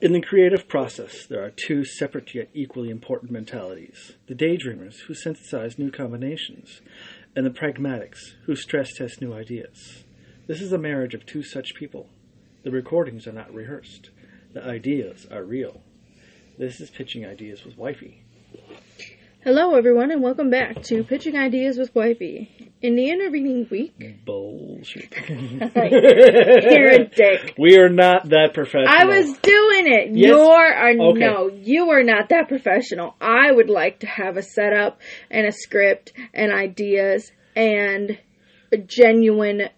In the creative process, there are two separate yet equally important mentalities the daydreamers, who synthesize new combinations, and the pragmatics, who stress test new ideas. This is a marriage of two such people. The recordings are not rehearsed, the ideas are real. This is Pitching Ideas with Wifey. Hello, everyone, and welcome back to Pitching Ideas with Wifey. In the intervening week, Bullshit. you're a dick. we are not that professional. I was doing it. Yes. You're Okay. no, you are not that professional. I would like to have a setup and a script and ideas and a genuine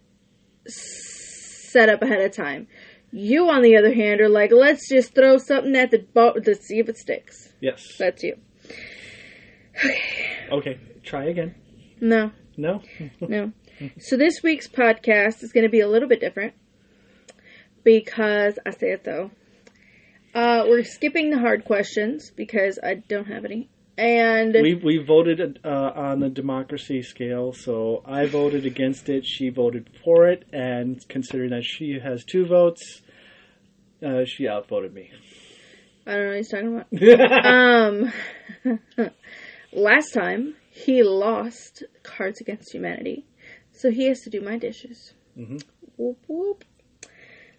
setup ahead of time. You, on the other hand, are like, let's just throw something at the boat to see if it sticks. Yes. That's you. Okay, try again. No, No? No. So this week's podcast is going to be a little bit different because I say it though. Uh, we're skipping the hard questions because I don't have any, and we we voted uh, on the democracy scale, so I voted against it. She voted for it, and considering that she has two votes, uh, she outvoted me. I don't know what he's talking about. um, last time he lost Cards Against Humanity, so he has to do my dishes. Mhm. Whoop whoop.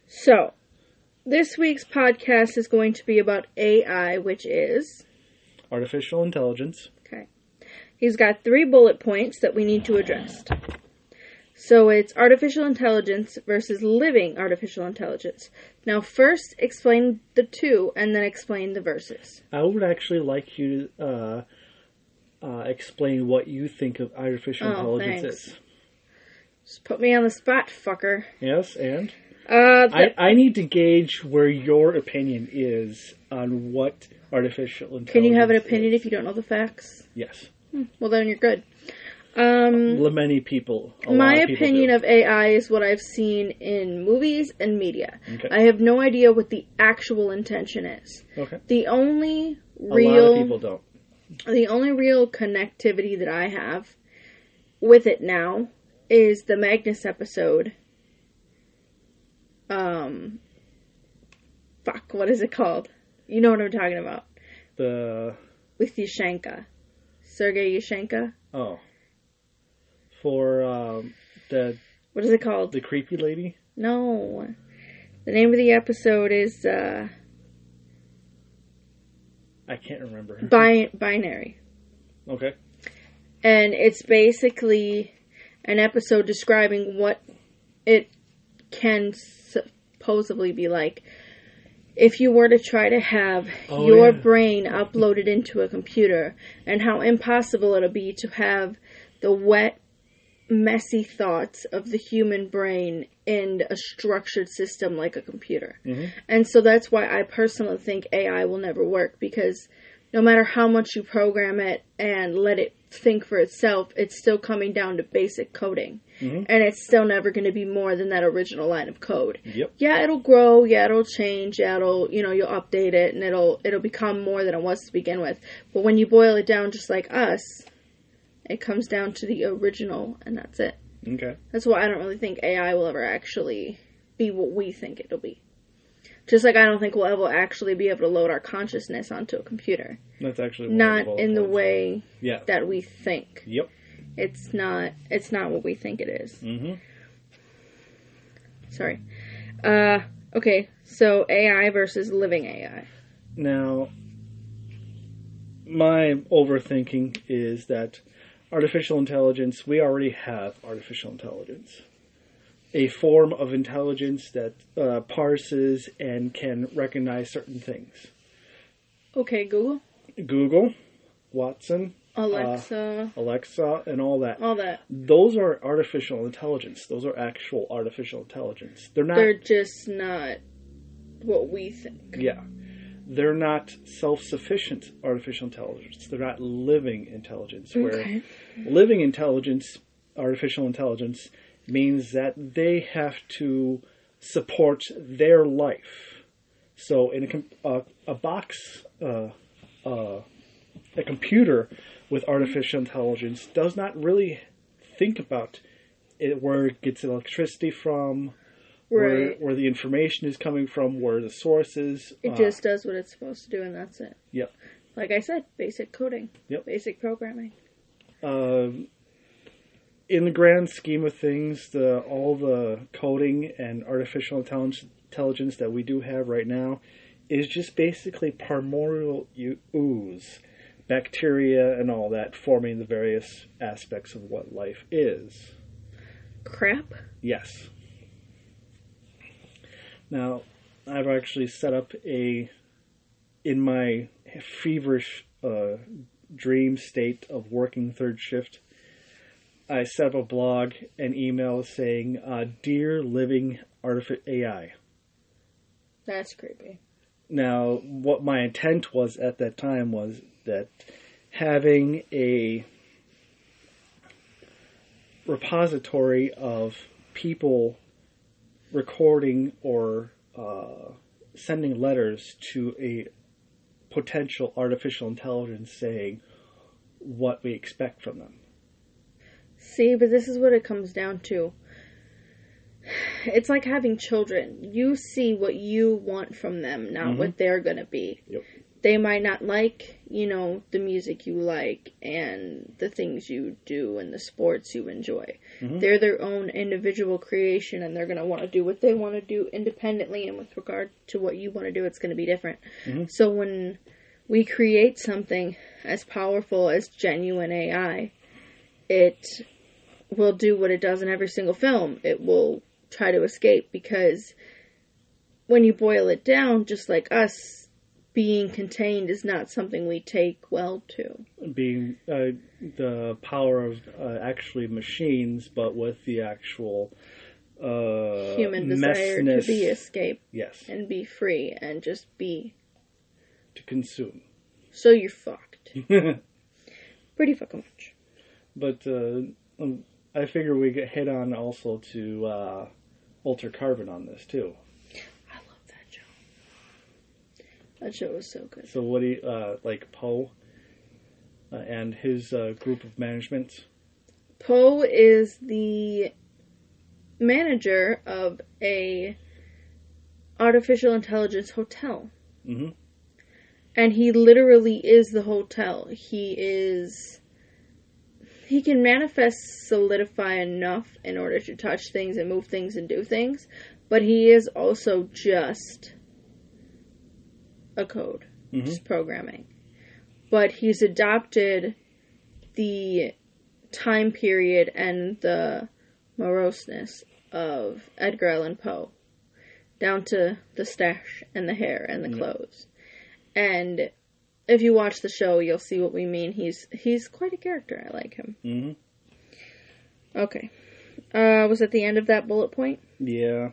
So, this week's podcast is going to be about AI, which is Artificial intelligence. Okay. He's got three bullet points that we need to address. So it's artificial intelligence versus living artificial intelligence. Now, first explain the two and then explain the verses. I would actually like you to uh, uh, explain what you think of artificial Oh, intelligence thanks. is. Just put me on the spot, fucker. Yes, and Uh, th- I, I need to gauge where your opinion is on what artificial intelligence. can you have an opinion is. if you don't know the facts? Yes, Well, then you're good. Um, many people. my people opinion do. of AI is what I've seen in movies and media. Okay. I have no idea what the actual intention is. okay. The only A real lot of people don't. The only real connectivity that I have with it now is the Magnus episode. Um, fuck, what is it called? You know what I'm talking about. The With Yushenka. Sergei Yushenka. oh, for um, the What is it called? the creepy lady. No. The name of the episode is uh, I can't remember. Bi- Binary. Okay. and it's basically an episode describing what it can supposedly be like if you were to try to have Oh, your yeah. brain uploaded into a computer and how impossible it'll be to have the wet messy thoughts of the human brain in a structured system like a computer Mhm. and so that's why i personally think ai will never work because no matter how much you program it and let it think for itself, it's still coming down to basic coding. Mhm. And it's still never going to be more than that original line of code. Yep. Yeah, it'll grow, yeah, it'll change, yeah, it'll, you know, you'll update it and it'll it'll become more than it was to begin with. But when you boil it down just like us, it comes down to the original and that's it. Okay. That's why I don't really think AI will ever actually be what we think it'll be. Just like I don't think we'll ever actually be able to load our consciousness onto a computer. That's actually Not in the way Yeah. that we think. Yep. It's not it's not what we think it is. Mm-hmm. Sorry. Uh okay, so AI versus living AI. Now, my overthinking is that artificial intelligence, we already have artificial intelligence. A form of intelligence that uh, parses and can recognize certain things. Okay, Google, Google, Watson, Alexa, Alexa, and all that. all that. Those are artificial intelligence. Those are actual artificial intelligence. They're not. They're just not what we think. Yeah. They're not self sufficient artificial intelligence. They're not living intelligence. Where Okay. living intelligence, artificial intelligence, means that they have to support their life. So, in a, uh, a box, uh, uh, a computer with artificial intelligence does not really think about it, where it gets electricity from, where Right. where the information is coming from, where the source is. It uh, just does what it's supposed to do, and that's it. Yep. Like I said, basic coding. Yep. Basic programming. um, in the grand scheme of things, the all the coding and artificial intelligence intelligence that we do have right now is just basically primordial ooze, bacteria and all that forming the various aspects of what life is. Crap. Yes. Now, I've actually set up a, in my feverish uh, dream state of working third shift, I set up a blog and email saying, uh, Dear Living Artificial AI. That's creepy. Now, what my intent was at that time was that having a repository of people recording or uh, sending letters to a potential artificial intelligence saying what we expect from them. See, but this is what it comes down to. It's like having children. You see what you want from them, not what they're going to be. Yep. They might not like, you know, the music you like and the things you do and the sports you enjoy. Mm-hmm. They're their own individual creation and they're going to want to do what they want to do independently and with regard to what you want to do, it's going to be different. Mm-hmm. So when we create something as powerful as genuine AI, it will do what it does in every single film. It will try to escape because when you boil it down, just like us, being contained is not something we take well to. Being uh, the power of uh, actually machines, but with the actual uh, Human desire to be escape Yes, and be free and just be. to consume. So you're fucked. Pretty fucking much. But uh, um, I figure we get hit on also to uh, Altered Carbon on this too. I love that show. That show was so good. So what do you uh, like Poe uh, and his uh, group of management? Poe is the manager of a artificial intelligence hotel. hmm And he literally is the hotel. He is he can manifest solidify enough in order to touch things and move things and do things, but he is also just a code, Mhm. just programming. But he's adopted the time period and the moroseness of Edgar Allan Poe, down to the stash and the hair and the Yeah. clothes. And if you watch the show, you'll see what we mean. He's he's quite a character. I like him. hmm Okay, uh, was at the end of that bullet point. Yeah.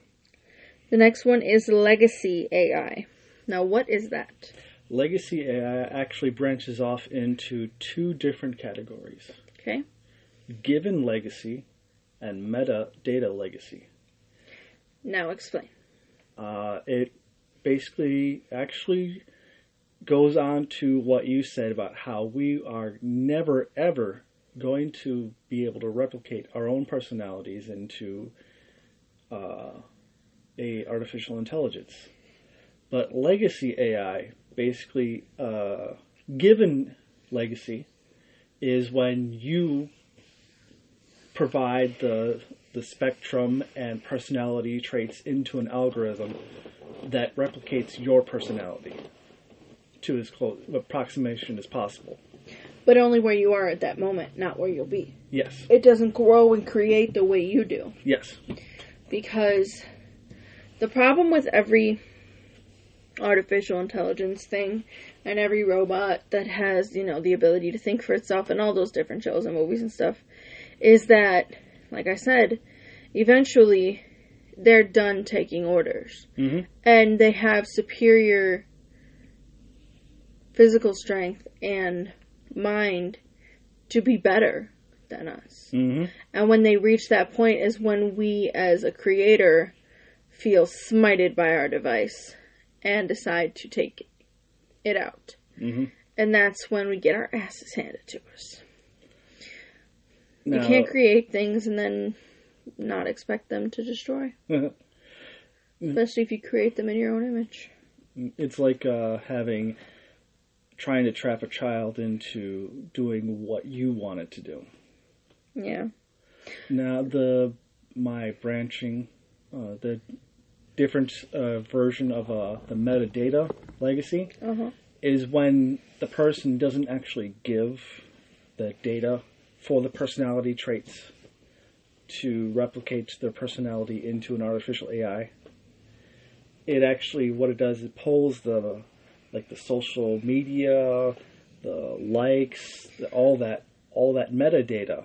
The next one is legacy AI. Now, what is that? Legacy AI actually branches off into two different categories: Okay, given legacy and metadata legacy. now explain. Uh, it basically actually goes on to what you said about how we are never ever going to be able to replicate our own personalities into uh, a artificial intelligence. But legacy AI, basically, uh, given legacy, is when you provide the the spectrum and personality traits into an algorithm that replicates your personality to as close approximation as possible. But only where you are at that moment, not where you'll be. Yes. It doesn't grow and create the way you do. Yes. because the problem with every artificial intelligence thing and every robot that has, you know, the ability to think for itself and all those different shows and movies and stuff is that, like I said, eventually they're done taking orders. Hmm and they have superior physical strength and mind to be better than us. hmm And when they reach that point is when we as a creator feel smited by our device and decide to take it out. hmm And that's when we get our asses handed to us. Now, you can't create things and then not expect them to destroy. especially if you create them in your own image. It's like uh, having trying to trap a child into doing what you want it to do. Yeah. Now the my branching, uh, the different uh, version of uh, the metadata legacy Uh huh. is when the person doesn't actually give the data for the personality traits to replicate their personality into an artificial AI. It actually what it does it pulls the like the social media, the likes, the, all that all that metadata,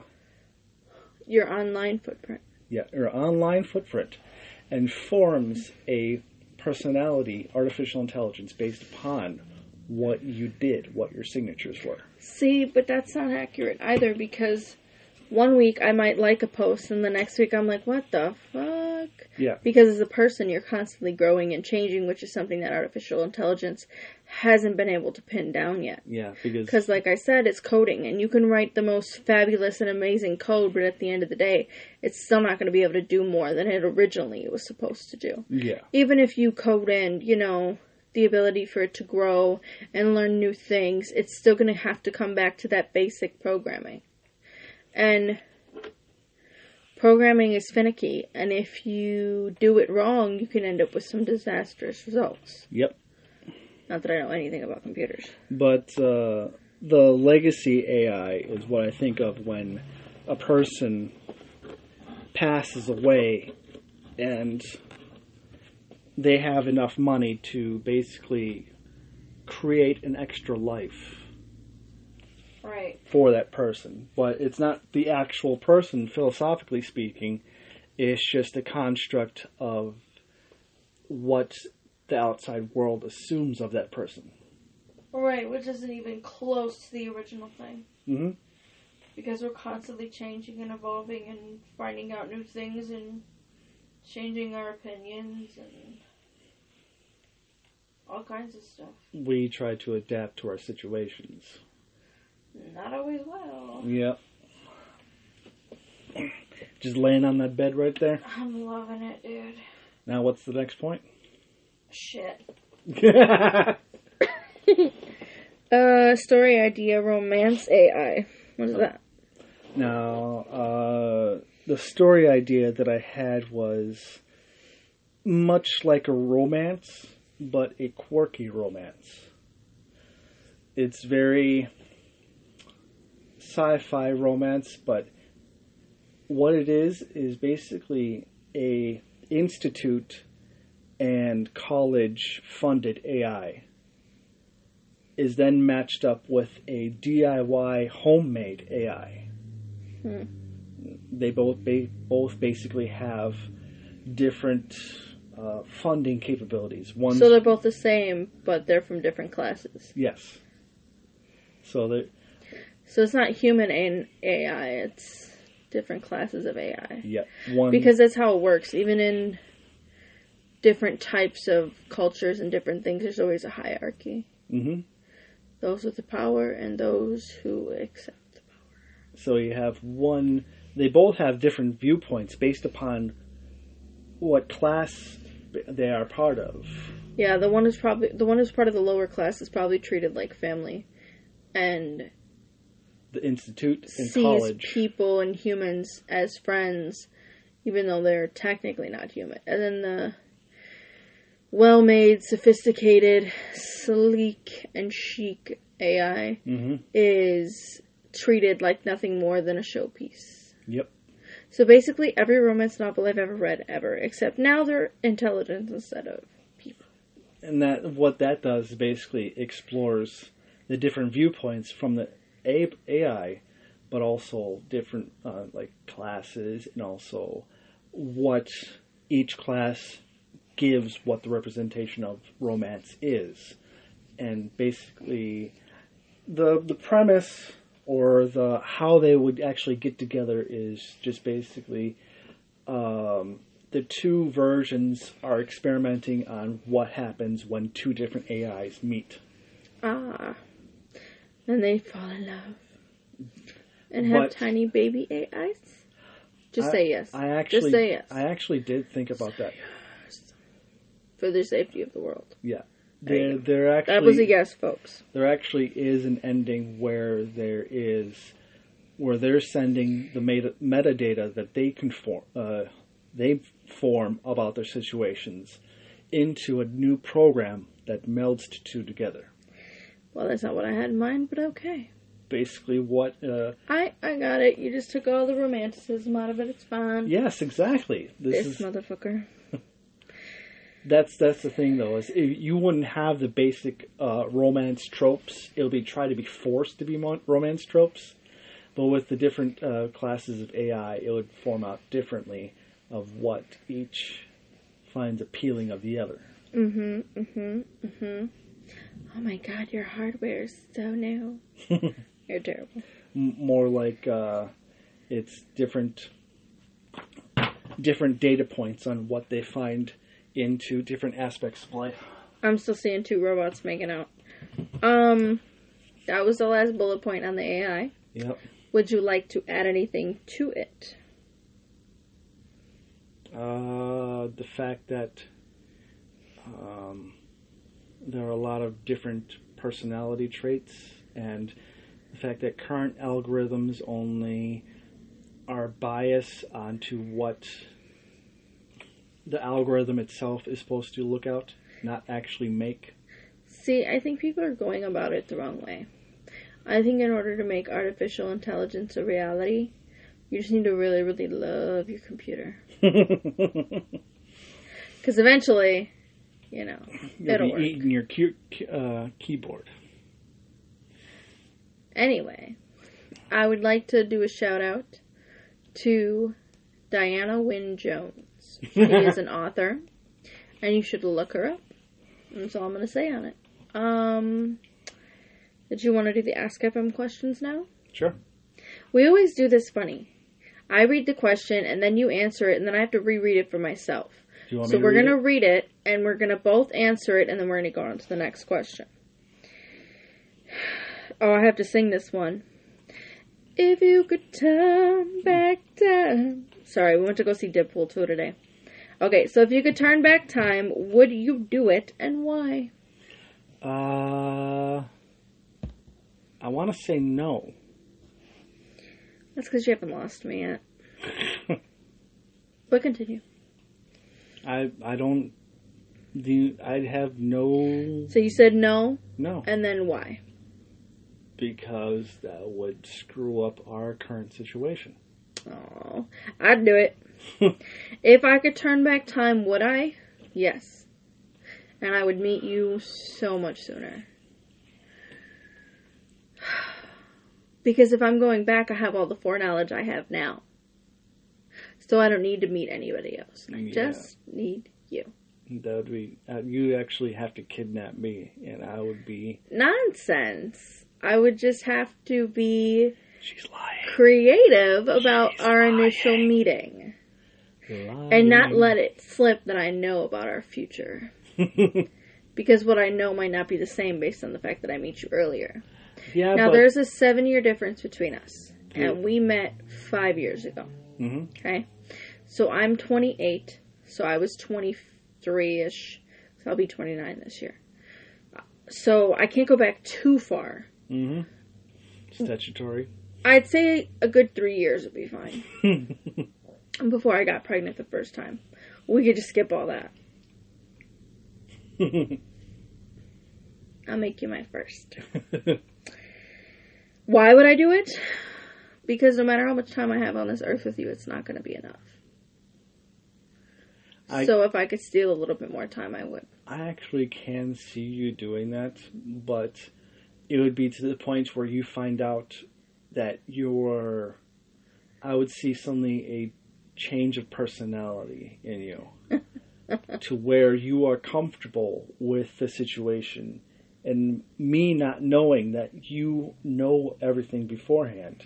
Your online footprint. yeah, your online footprint, and forms a personality artificial intelligence based upon what you did, what your signatures were. See, but that's not accurate either because one week I might like a post and the next week I'm like, what the fuck? Yeah. Because as a person, you're constantly growing and changing, which is something that artificial intelligence hasn't been able to pin down yet. Yeah, because Because, like I said, it's coding, and you can write the most fabulous and amazing code, but at the end of the day, it's still not going to be able to do more than it originally was supposed to do. yeah, Even if you code in, you know, the ability for it to grow and learn new things, it's still going to have to come back to that basic programming. And programming is finicky, and if you do it wrong, you can end up with some disastrous results. yep. Not that I know anything about computers. But uh, the legacy AI is what I think of when a person passes away and they have enough money to basically create an extra life Right. for that person. But it's not the actual person, philosophically speaking. It's just a construct of what the outside world assumes of that person. Right, which isn't even close to the original thing. hmm Because we're constantly changing and evolving and finding out new things and changing our opinions and all kinds of stuff. We try to adapt to our situations. Not always well. Yep. Just laying on that bed right there. I'm loving it, dude. Now, what's the next point? Shit. Uh, story idea, romance AI. What is that? now, uh, the story idea that I had was much like a romance, but a quirky romance. It's very sci-fi romance, but what it is is basically a institute and college funded AI is then matched up with a DIY homemade AI. Hmm. They both ba- both basically have different uh, funding capabilities. One, So they're both the same, but they're from different classes. yes. So they So it's not human and AI, it's different classes of AI. yeah one Because that's how it works. Even in different types of cultures and different things, there's always a hierarchy. hmm Those with the power and those who accept. The power. So you have one. They both have different viewpoints based upon what class they are part of. Yeah, the one who's probably the one who's part of the lower class is probably treated like family, and The institute and sees college. people and humans as friends, even though they're technically not human. And then the well-made, sophisticated, sleek, and chic AI hmm is treated like nothing more than a showpiece. Yep. So basically, every romance novel I've ever read ever, except now they're intelligent instead of people. And that what that does is basically explores the different viewpoints from the AI, but also different uh, like classes and also what each class gives what the representation of romance is, and basically the the premise or the how they would actually get together is just basically um, the two versions are experimenting on what happens when two different AIs meet. Ah. And they fall in love. And have But- tiny baby AIs? Just I- say yes. I actually, Just say yes. I actually did think about that. For the safety of the world. Yeah. There you There, go. there actually That was a yes, folks. there actually is an ending where there is where they're sending the meta, metadata that they conform uh, they form about their situations into a new program that melds the two together. Well, that's not what I had in mind, but okay. Basically, what? Uh, I I got it. You just took all the romanticism out of it. It's fine. yes, exactly. This This is motherfucker. That's that's the thing though is if you wouldn't have the basic uh, romance tropes. It'll be try to be forced to be mo- romance tropes, but with the different uh, classes of AI, it would form out differently of what each finds appealing of the other. Mm-hmm. Mm-hmm. Mm-hmm. Oh my god, your hardware is so new. You're terrible. M- more like uh, it's different different data points on what they find into different aspects of life. I'm still seeing two robots making out. Um, that was the last bullet point on the AI. Yep. Would you like to add anything to it? Uh, the fact that um, there are a lot of different personality traits, and the fact that current algorithms only are biased onto what the algorithm itself is supposed to look out, not actually make. See, I think people are going about it the wrong way. I think in order to make artificial intelligence a reality, you just need to really, really love your computer. Because eventually, you know, You'll it'll be work. eating your key- uh, keyboard. Anyway, I would like to do a shout out to Diana Wynne Jones. She is an author, and you should look her up. That's all I'm going to say on it. Um, did you want to do the Ask FM questions now? Sure. We always do this funny. I read the question, and then you answer it, and then I have to reread it for myself. Do you want So we're going to read it, and we're going to both answer it, and then we're going to go on to the next question. Oh, I have to sing this one. If you could turn back time. Sorry, we went to go see Deadpool 2 today. Okay, so if you could turn back time, would you do it, and why? Uh, I want to say no. That's because you haven't lost me yet. But continue. I I don't. Do I'd have no So you said no, no and then why? Because that would screw up our current situation. Oh, I'd do it. if I could turn back time, would I? Yes. And I would meet you so much sooner. Because if I'm going back, I have all the foreknowledge I have now. So I don't need to meet anybody else. I Yeah. just need you. That would be uh, you actually have to kidnap me, and I would be. Nonsense. I would just have to be lying. creative about She's our lying. initial meeting. and not let it slip that I know about our future. Because what I know might not be the same based on the fact that I meet you earlier. yeah, Now, but there's a seven year difference between us, Yeah. and we met five years ago. Mhm. Okay? So I'm 28, so I was 23 ish, so I'll be 29 this year. So I can't go back too far. Mhm. statutory. I'd say a good three years would be fine. Before I got pregnant the first time. We could just skip all that. I'll make you my first. Why would I do it? Because no matter how much time I have on this earth with you, it's not going to be enough. I- so if I could steal a little bit more time, I would. I actually can see you doing that, but it would be to the point where you find out that you're. I would see suddenly a change of personality in you to where you are comfortable with the situation and me not knowing that you know everything beforehand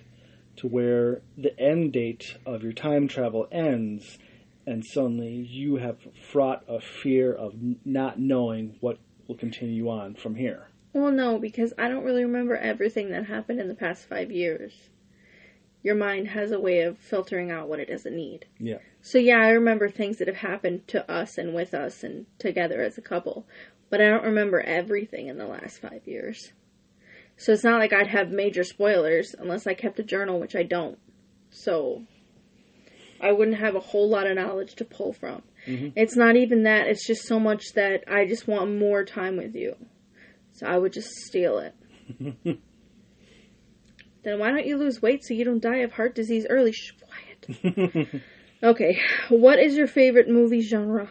to where the end date of your time travel ends and suddenly you have fraught a fear of not knowing what will continue on from here. Well, no, because I don't really remember everything that happened in the past five years. your mind has a way of filtering out what it doesn't need. Yeah. So yeah, I remember things that have happened to us and with us and together as a couple, but I don't remember everything in the last five years. So it's not like I'd have major spoilers unless I kept a journal, which I don't. So I wouldn't have a whole lot of knowledge to pull from. Mhm. It's not even that, it's just so much that I just want more time with you. So I would just steal it. then why don't you lose weight so you don't die of heart disease early? Shh, quiet. Okay, what is your favorite movie genre?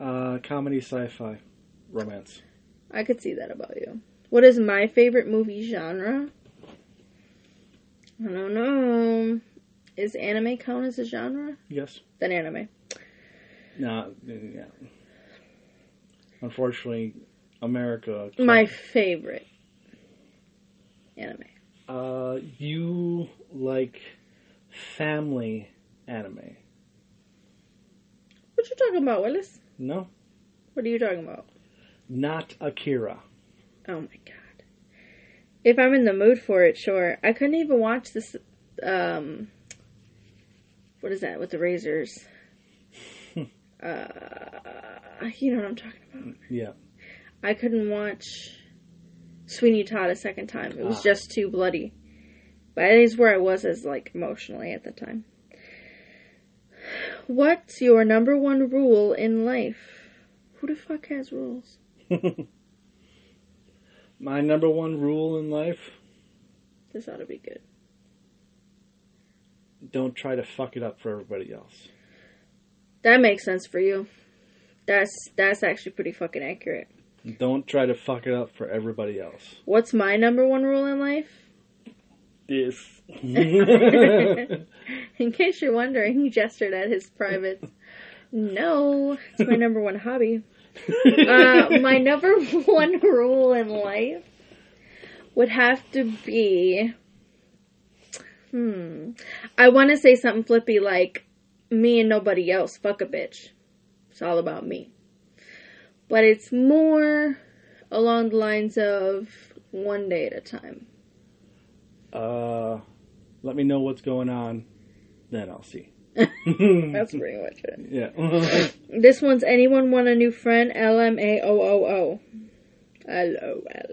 uh, comedy, sci-fi, romance. I could see that about you. What is my favorite movie genre? I don't know. Is anime count as a genre? Yes. Then anime. No. Yeah. Unfortunately, America. My favorite anime. Uh, you like family anime? What you talking about, Willis? No, What are you talking about? not Akira. Oh my god. If I'm in the mood for it, sure. I couldn't even watch this um what is that with the razors? uh you know what I'm talking about. Yeah. I couldn't watch Sweeney Todd a second time. It was Ah. just too bloody. But that is where I was as like emotionally at the time. What's your number one rule in life? Who the fuck has rules? My number one rule in life: This ought to be good. don't try to fuck it up for everybody else. That makes sense for you. That's that's actually pretty fucking accurate. Don't try to fuck it up for everybody else. What's my number one rule in life? This. In case you're wondering, he gestured at his private. No, it's my number one hobby. Uh, my number one rule in life would have to be. Hmm. I want to say something flippy like, me and nobody else, fuck a bitch. It's all about me. But it's more along the lines of one day at a time. uh, let me know what's going on, then I'll see. That's pretty much it. yeah. This one's anyone want a new friend? L M A O O O. L O L.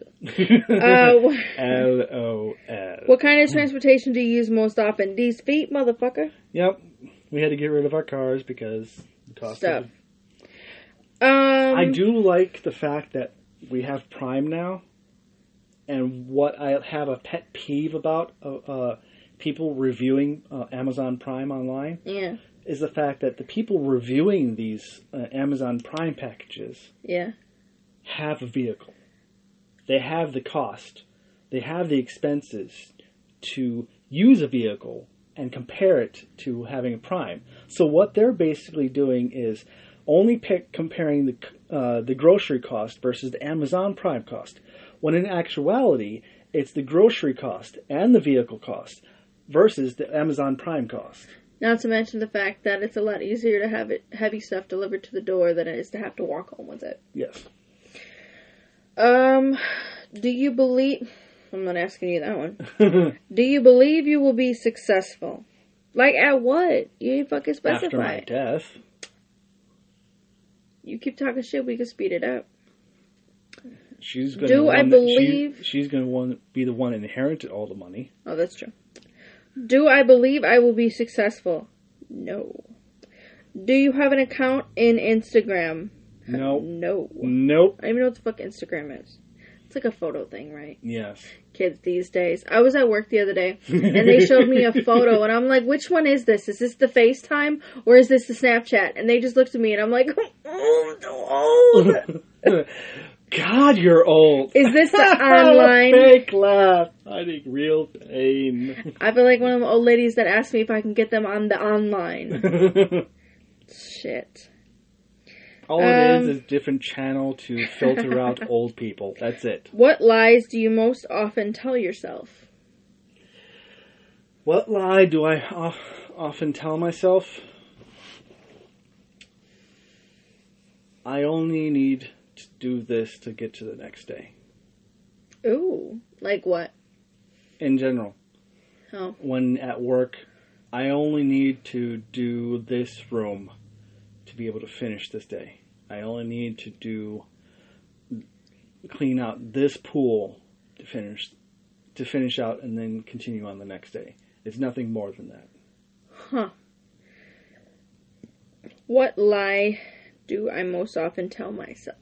Uh, L O L. What kind of transportation do you use most often? These feet, motherfucker. Yep. We had to get rid of our cars because the cost Stuff. of Um, I do like the fact that we have Prime now, and what I have a pet peeve about uh, uh, people reviewing uh, Amazon Prime online Yeah, is the fact that the people reviewing these uh, Amazon Prime packages yeah, have a vehicle. They have the cost, they have the expenses to use a vehicle and compare it to having a Prime. So what they're basically doing is only pick comparing the uh, the grocery cost versus the Amazon Prime cost. When in actuality, it's the grocery cost and the vehicle cost versus the Amazon Prime cost. Not to mention the fact that it's a lot easier to have it heavy stuff delivered to the door than it is to have to walk home with it. Yes. Um, do you believe? I'm not asking you that one. Do you believe you will be successful? Like at what? You ain't fucking specify. After my death, You keep talking shit, we can speed it up. she's going Do I believe- she's going to be the one inherited all the money. Oh, that's true. Do I believe I will be successful? No. Do you have an account in Instagram? No. No. Nope. I don't even know what the fuck Instagram is. It's like a photo thing, right? Yes. Kids these days. I was at work the other day and they showed me a photo and I'm like, which one is this? Is this the FaceTime or is this the Snapchat? And they just looked at me and I'm like, oh, old. God, you're old. Is this the online? Fake laugh. I think real pain. I feel like one of the old ladies that asked me if I can get them on the online. Shit. All it Um, is is different channel to filter out old people. That's it. What lies do you most often tell yourself? What lie do I of- often tell myself? I only need to do this to get to the next day. Ooh, like what? In general, Oh. When at work, I only need to do this room to be able to finish this day. I only need to do clean out this pool to finish to finish out and then continue on the next day. It's nothing more than that. Huh. What lie do I most often tell myself?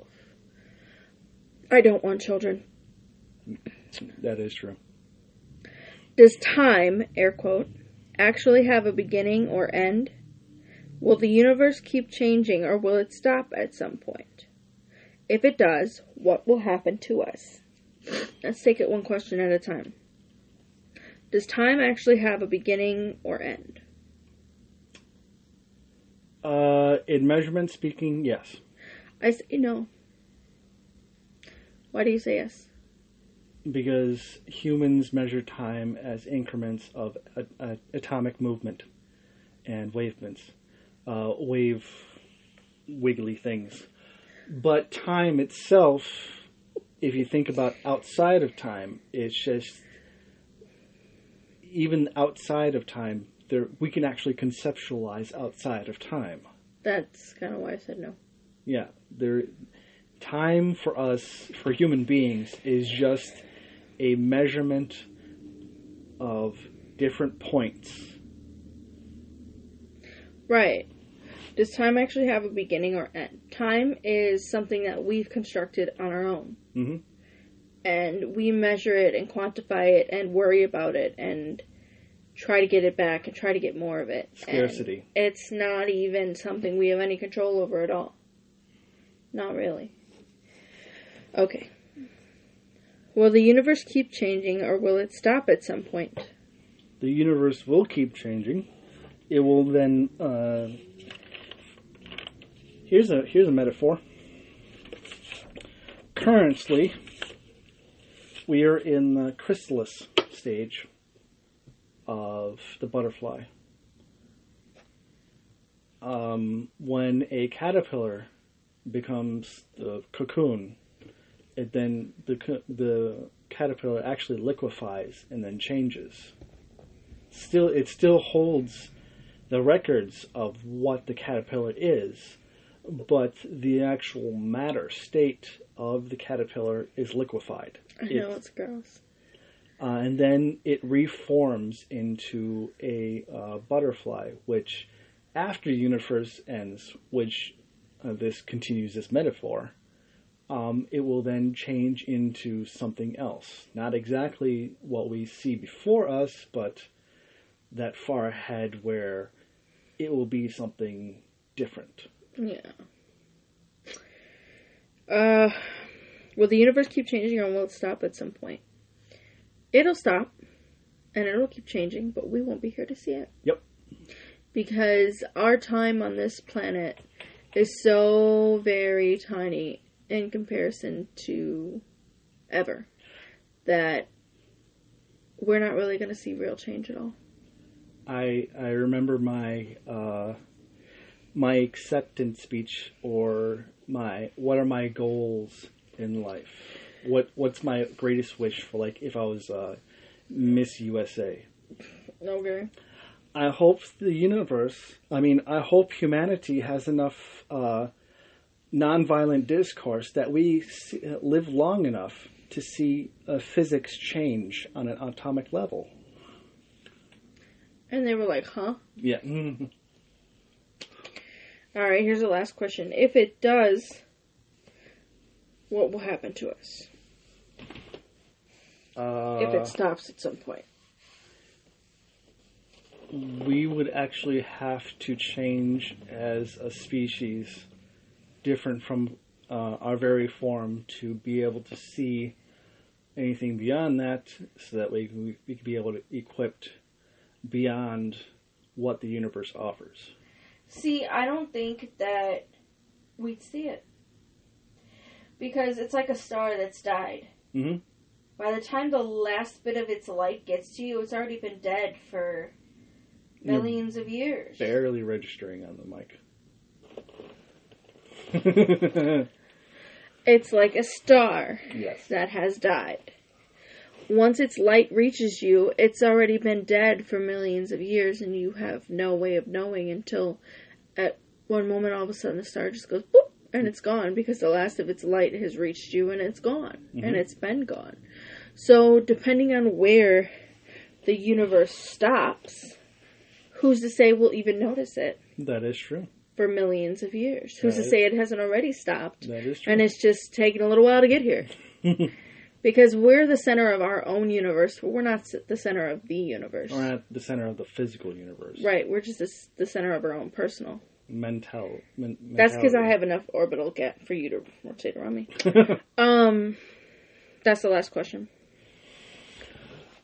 I don't want children. That is true. Does time, air quote, actually have a beginning or end? Will the universe keep changing or will it stop at some point? If it does, what will happen to us? Let's take it one question at a time. Does time actually have a beginning or end? Uh, in measurement speaking, yes. I say no. Why do you say yes? Because humans measure time as increments of a, a, atomic movement and wavements, uh, wave wiggly things. But time itself, if you think about outside of time, it's just even outside of time, there we can actually conceptualize outside of time. That's kind of why I said no. Yeah, there. Time for us, for human beings, is just a measurement of different points. Right. Does time actually have a beginning or end? Time is something that we've constructed on our own. hmm And we measure it and quantify it and worry about it and try to get it back and try to get more of it. And Scarcity. it's not even something we have any control over at all. Not really. Okay. Will the universe keep changing or will it stop at some point? The universe will keep changing. It will then. Uh, here's a here's a metaphor. Currently, we are in the chrysalis stage of the butterfly. Um, when a caterpillar becomes the cocoon, it then the the caterpillar actually liquefies and then changes. Still, it still holds the records of what the caterpillar is, but the actual matter state of the caterpillar is liquefied. I know it's gross. Uh, and then it reforms into a uh, butterfly, which, after the universe ends, which uh, this continues this metaphor, um, it will then change into something else. Not exactly what we see before us, but that far ahead where it will be something different. Yeah. Uh, will the universe keep changing or will it stop at some point? It'll stop and it'll keep changing, but we won't be here to see it. Yep. Because our time on this planet is so very tiny in comparison to ever that we're not really going to see real change at all. I I remember my uh, my acceptance speech or my what are my goals in life? What what's my greatest wish for like if I was uh, Miss USA? Okay. I hope the universe. I mean, I hope humanity has enough uh, nonviolent discourse that we see, live long enough to see uh, physics change on an atomic level. And they were like, huh? Yeah. All right, here's the last question. If it does, what will happen to us Uh, if it stops at some point? we would actually have to change as a species, different from uh, our very form, to be able to see anything beyond that, so that we we, we could be able to equip beyond what the universe offers. See, I don't think that we'd see it. Because it's like a star that's died. hmm By the time the last bit of its light gets to you, it's already been dead for You're millions of years. Barely registering on the mic. It's like a star yes. that has died. Once its light reaches you, it's already been dead for millions of years, and you have no way of knowing until at one moment all of a sudden the star just goes boop and it's gone because the last of its light has reached you and it's gone mm-hmm. and it's been gone. So, depending on where the universe stops, who's to say we'll even notice it That is true. for millions of years? Who's to say it hasn't already stopped? That is true. and it's just taking a little while to get here. because we're the center of our own universe, but we're not the center of the universe. We're not the center of the physical universe. Right, we're just the, center of our own personal. Mental. Men- That's because I have enough orbital gap for you to rotate around me. um, that's the last question.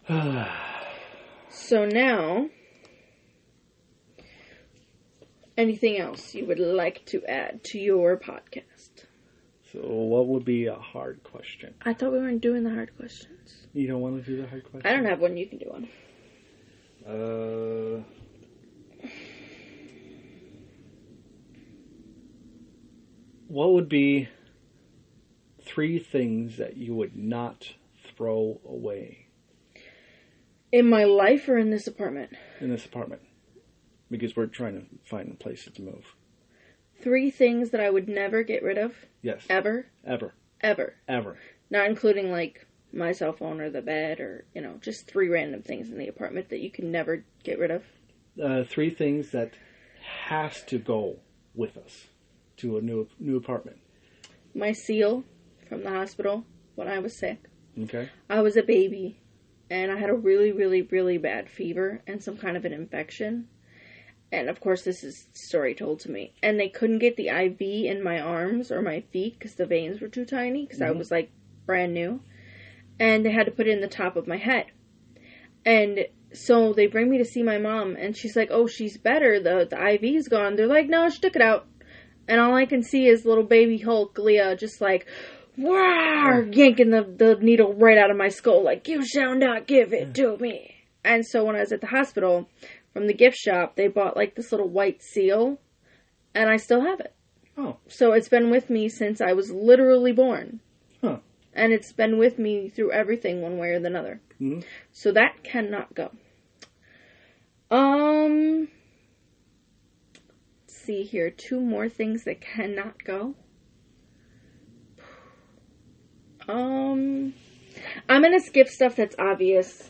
so now, anything else you would like to add to your podcast? So, what would be a hard question? I thought we weren't doing the hard questions. You don't want to do the hard question? I don't have one. You can do one. Uh. What would be three things that you would not throw away In my life or in this apartment? in this apartment? Because we're trying to find places to move. Three things that I would never get rid of, Yes. ever, Ever. ever. Ever. Not including like my cell phone or the bed or, you know, just three random things in the apartment that you can never get rid of. Uh, three things that has to go with us to a new new apartment. My seal from the hospital when I was sick. Okay. I was a baby and I had a really, really, really bad fever and some kind of an infection. And of course, this is story told to me. And they couldn't get the IV in my arms or my feet because the veins were too tiny because I mm-hmm. was like brand new. And they had to put it in the top of my head. And so they bring me to see my mom and she's like, oh, she's better. The, the IV's gone. They're like, no, she took it out. And all I can see is little baby Hulk Leah just like, Rawr, yanking the, the needle right out of my skull, like, you shall not give it to me. And so when I was at the hospital, from the gift shop, they bought like this little white seal, and I still have it. Oh. So it's been with me since I was literally born. Huh. And it's been with me through everything one way or the other. Mhm. So that cannot go. Um, let's see here, two more things that cannot go. Um, I'm gonna skip stuff that's obvious,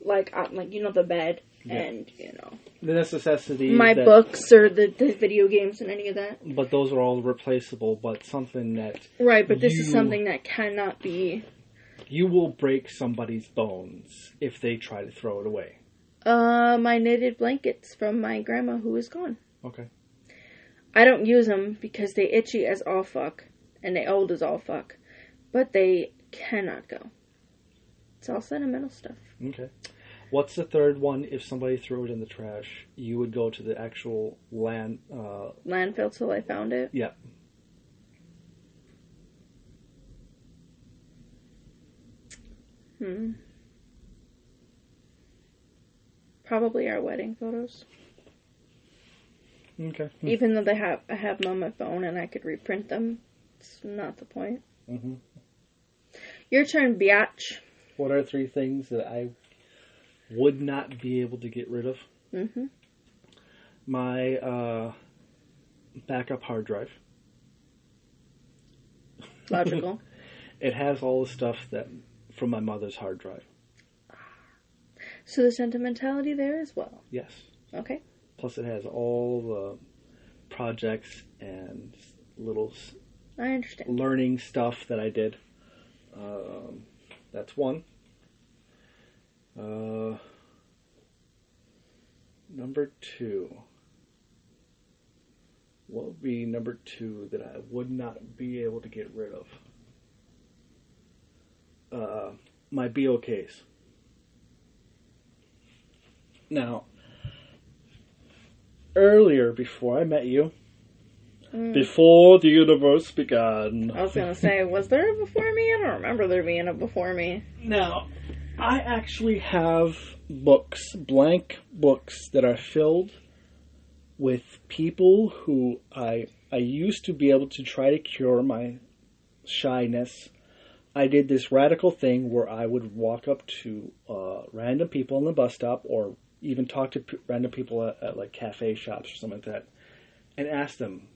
like uh, like you know the bed Yeah. and you know The necessity. my that- books or the, the video games and any of that. But those are all replaceable. But something that Right, but this is something that cannot be. you will break somebody's bones if they try to throw it away. Uh, my knitted blankets from my grandma who is gone. Okay. I don't use them because they itchy as all fuck and they old as all fuck, but they cannot go. It's all sentimental stuff. Okay. What's the third one? If somebody threw it in the trash, you would go to the actual land. Uh, Landfill till I found it. yeah. Hmm. Probably our wedding photos. Okay. Even though they have I have them on my phone and I could reprint them, it's not the point. hmm Your turn, biatch. What are three things that I would not be able to get rid of? Mm-hmm. My uh, backup hard drive. Logical. It has all the stuff that from my mother's hard drive. so the sentimentality there as well. Yes. Okay. Plus, it has all the projects and little I understand. learning stuff that I did. Um, that's one. Uh, number two. What would be number two that I would not be able to get rid of? Uh, my BO case. Now, earlier before I met you, Mm. before the universe began, I was gonna say, was there a before me? I don't remember there being a before me. Now, I actually have books, blank books that are filled with people who I I used to be able to try to cure my shyness I did this radical thing where I would walk up to uh, random people on the bus stop or even talk to p- random people at, at like cafe shops or something like that and ask them,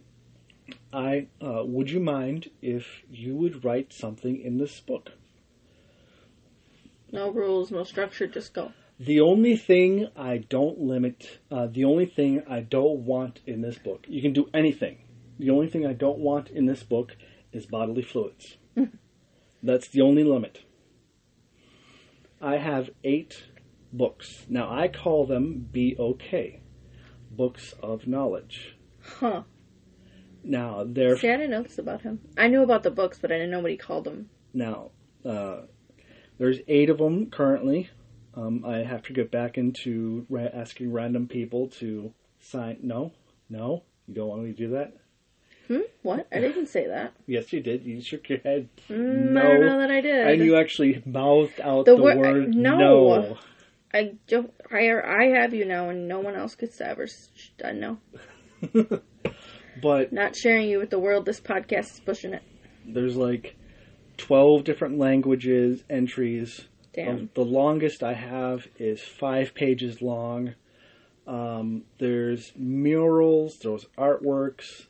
I uh, would you mind if you would write something in this book? No rules, no structure, just go. The only thing I don't limit, uh, the only thing I don't want in this book, you can do anything. The only thing I don't want in this book is bodily fluids. That's the only limit. I have eight books. Now I call them BOK, books of knowledge. Huh. Now they're See, I didn't know this about him. I knew about the books, but I didn't know what he called them. now uh, there's eight of them currently. Um, I have to get back into ra- asking random people to sign. No, no, you don't want me to do that. Hmm? What? I didn't say that. Yes, you did. You shook your head. Mm, I don't know that I did. And you actually mouthed out The the, wor- word no. no. I don't. I I have you now, and no one else could ever. I know. But Not sharing you with the world. This podcast is pushing it. there's like 12 different languages entries. Damn. Um, the longest I have is five pages long. Um, there's murals, there's artworks.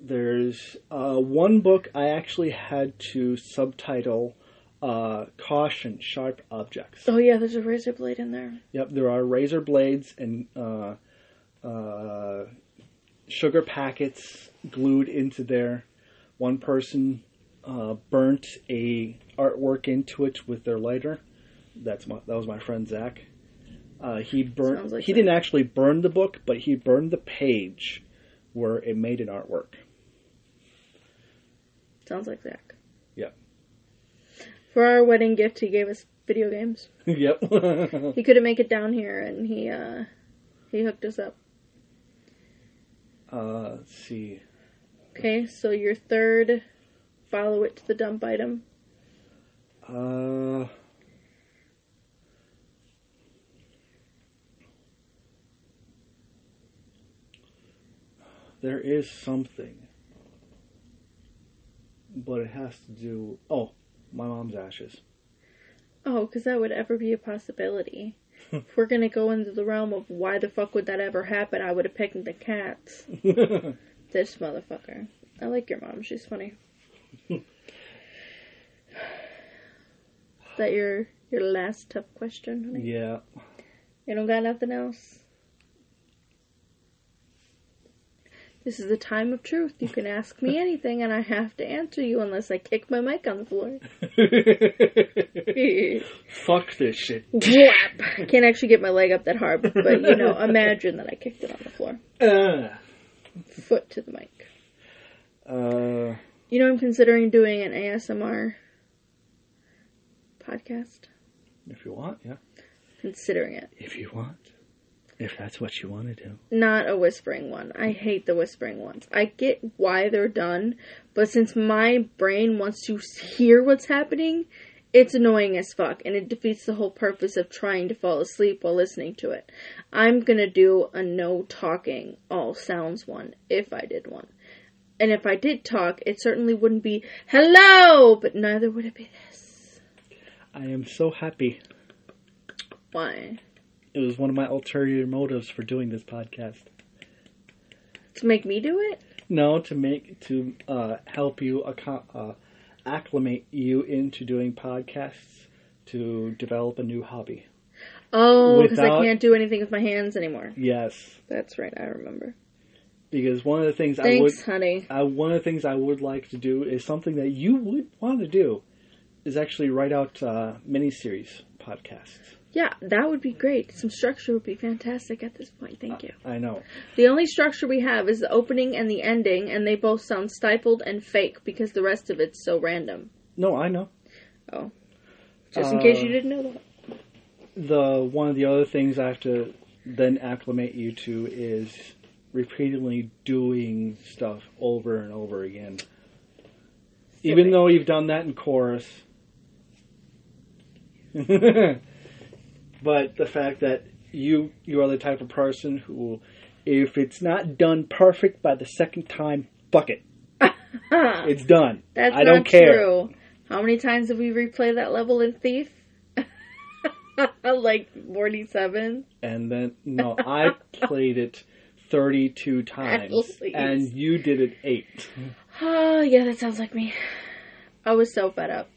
There's uh, one book I actually had to subtitle uh, Caution Sharp Objects. Oh yeah, there's a razor blade in there. Yep, there are razor blades and uh, uh, sugar packets glued into there. One person uh, burnt a artwork into it with their lighter. That's my that was my friend Zach. Uh, he burnt. Sounds like he Zach. didn't actually burn the book, but he burned the page where it made an artwork. Sounds like Zach. Yep. For our wedding gift, he gave us video games. yep. He couldn't make it down here, and he uh he hooked us up. uh, let's see. Okay, so your third, follow it to the dump item. Uh, there is something, but it has to do. Oh, my mom's ashes. Oh, because that would ever be a possibility. if we're gonna go into the realm of why the fuck would that ever happen, I would have picked the cats. This motherfucker. I like your mom. She's funny. That your your last tough question, honey? yeah. You don't got nothing else. This is the time of truth. You can ask me anything, and I have to answer you unless I kick my mic on the floor. Fuck this shit. Whap! I can't actually get my leg up that hard, but you know, imagine that I kicked it on the floor. Uh, Foot to the mic. uh, You know, I'm considering doing an ASMR podcast. if you want, yeah. Considering it. If you want. If that's what you want to do. Not a whispering one. I hate the whispering ones. I get why they're done, but since my brain wants to hear what's happening, it's annoying as fuck, and it defeats the whole purpose of trying to fall asleep while listening to it. I'm gonna do a no talking, all sounds one, if I did one. And if I did talk, it certainly wouldn't be hello, but neither would it be this. I am so happy. Why? It was one of my ulterior motives for doing this podcast. To make me do it? No, to make to uh, help you acco- uh, acclimate you into doing podcasts to develop a new hobby. Oh, because I can't do anything with my hands anymore. Yes, That's right, I remember. because one of the things I would Thanks, honey. I, one of the things I would like to do is something that you would want to do is actually write out uh, miniseries podcasts. Yeah, that would be great. Some structure would be fantastic at this point. Thank you. I know. The only structure we have is the opening and the ending, and they both sound stifled and fake because the rest of it's so random. No, I know. Oh. Just in case Uh, you didn't know that. the one of the other things I have to then acclimate you to is repeatedly doing stuff over and over again. Even though you've done that in chorus. but the fact that you you are the type of person who if it's not done perfect by the second time, fuck it. It's done. That's I don't not care. true. How many times have we replayed that level in Thief? like 47? And then no, I played it 32 times and you did it 8. Oh, yeah, that sounds like me. I was so fed up.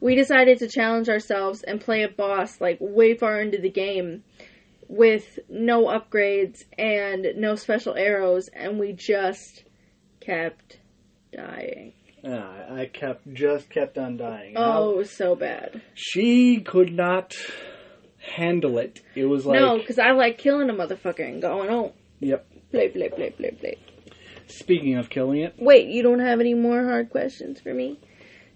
We decided to challenge ourselves and play a boss like way far into the game with no upgrades and no special arrows, and we just kept dying. Ah, I kept just kept on dying. Oh, it was so bad. She could not handle it. It was like no, because I like killing a motherfucker and going, oh, Yep. play, play, play, play, play. Speaking of killing it, Wait, you don't have any more hard questions for me?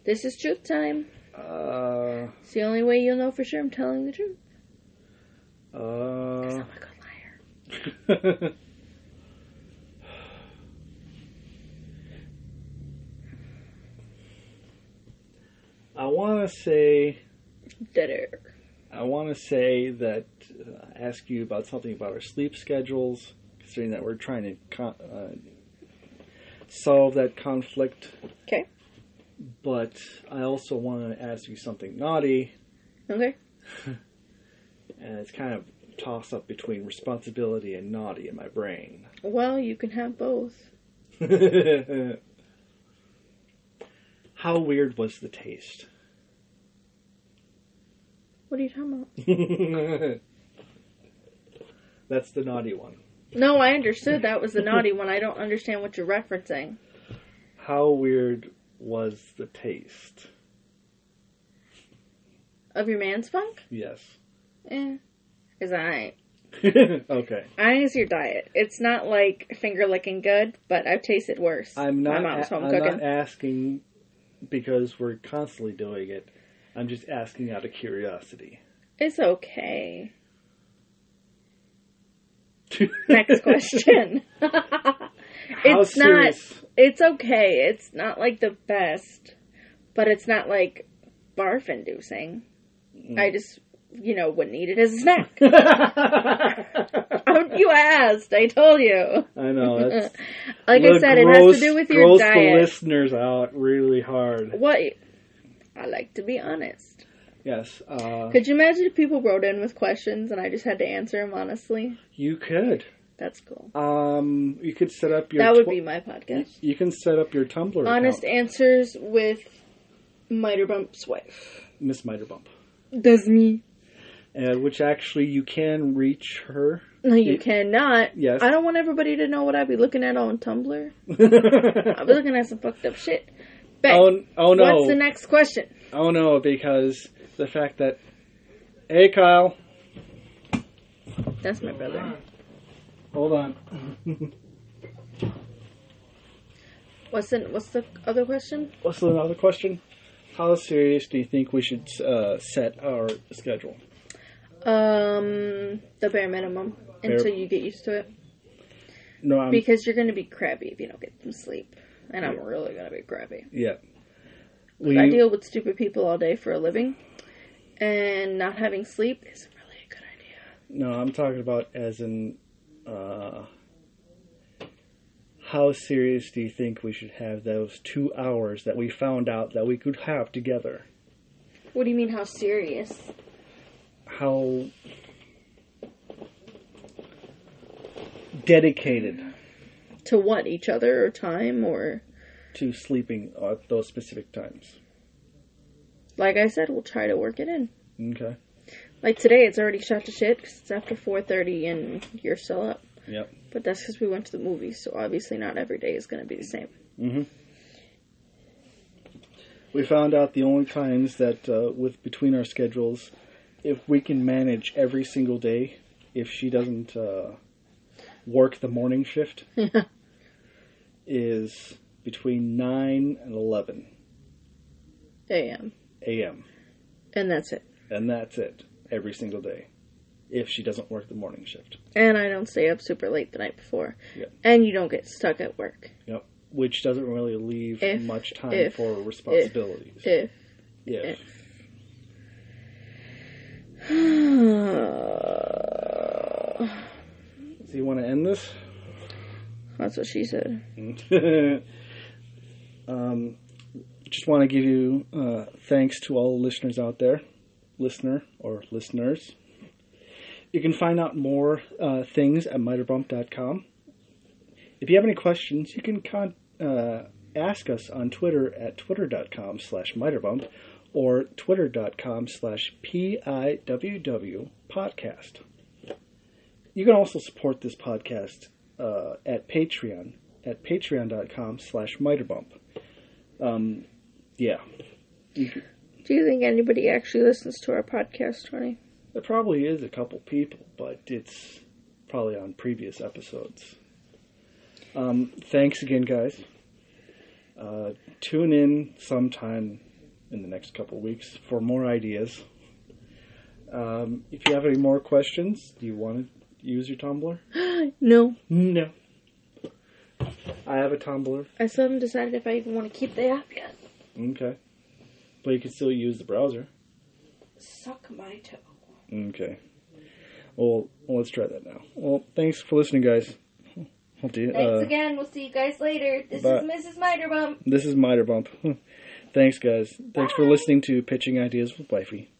This is truth time. Uh It's the only way you'll know for sure I'm telling the truth. uh I'm a good liar. I want to say Dead air. I want to say that uh, ask you about something about our sleep schedules, considering that we're trying to con- uh, solve that conflict. Okay. But I also want to ask you something naughty, Okay. and it's kind of toss up between responsibility and naughty in my brain. Well, you can have both. How weird was the taste? What are you talking about? That's the naughty one. No, I understood that was the naughty one. I don't understand what you're referencing. How weird was the taste? Of your man's funk? Yes. Eh. Cause I okay. I it's your diet. It's not like finger licking good, but I've tasted worse. I'm not. My mom's home I'm cooking. not asking because we're constantly doing it. I'm just asking out of curiosity. It's okay. Next question. How it's not. It's okay. It's not like the best, but it's not like barf inducing. Mm. I just, you know, wouldn't eat it as a snack. You asked. I told you. I know. Like I said, it has to do with your gross the diet. listeners out really hard. What? I like to be honest. Yes. Uh, Could you imagine if people wrote in with questions and I just had to answer them honestly? you could. That's cool. Um, you could set up your. That would tw- be my podcast. You can set up your Tumblr. Honest account, answers with Miter Bump's wife. Miss Miterbump, Does me. uh, which actually you can reach her. No, you It- cannot. Yes. I don't want everybody to know what I'd be looking at on Tumblr. I'll be looking at some fucked up shit. Bet. oh, oh no! What's the next question? Oh no, because the fact that. Hey, Kyle. That's my brother. Hold on. What's the What's the other question? What's the other question? How serious do you think we should uh, set our schedule? Um, the bare minimum until you get used to it, No, I'm. because you're gonna be crabby if you don't get some sleep, and I'm really gonna be crabby. yeah. I deal with stupid people all day for a living, and not having sleep is really a good idea. no, I'm talking about as in. Uh, how serious do you think we should have those two hours that we found out that we could have together? What do you mean? How serious? How dedicated To what? Each other or time or? to sleeping at those specific times? Like I said, we'll try to work it in. Okay. Like today, it's already shot to shit because it's after 4:30 and you're still up. Yep. But that's because we went to the movies, so obviously not every day is going to be the same. Mm-hmm. We found out the only times that uh, with between our schedules, if we can manage every single day, if she doesn't uh, work the morning shift, is between nine and eleven A.M. a.m. And that's it. and that's it every single day. If she doesn't work the morning shift, And I don't stay up super late the night before. And you don't get stuck at work. yep. Which doesn't really leave If- much time if- for responsibilities. If. If. So you want to end this? That's what she said. um, just want to give you uh, thanks to all the listeners out there, listener or listeners. You can find out more uh, things at miterbump.com. If you have any questions, you can con- uh, ask us on Twitter at twitter.com slash miterbump or twitter.com slash PIWW podcast. You can also support this podcast uh, at Patreon at patreon.com slash miterbump. Um, yeah. Do you think anybody actually listens to our podcast, Tony? There probably is a couple people, but it's probably on previous episodes. Um, thanks again, guys. Uh, tune in sometime in the next couple weeks for more ideas. Um, if you have any more questions, do you want to use your Tumblr? No. No. I have a Tumblr. I still haven't decided if I even want to keep the app yet. Okay. But you can still use the browser. Suck my toe. Okay. Well, let's try that now. Well, thanks for listening, guys. I'll do, Thanks uh, again. We'll see you guys later. This bye. is Mrs. Miterbump. This is Miter Bump. Thanks, guys. Thanks for listening to Pitching Ideas with Wifey.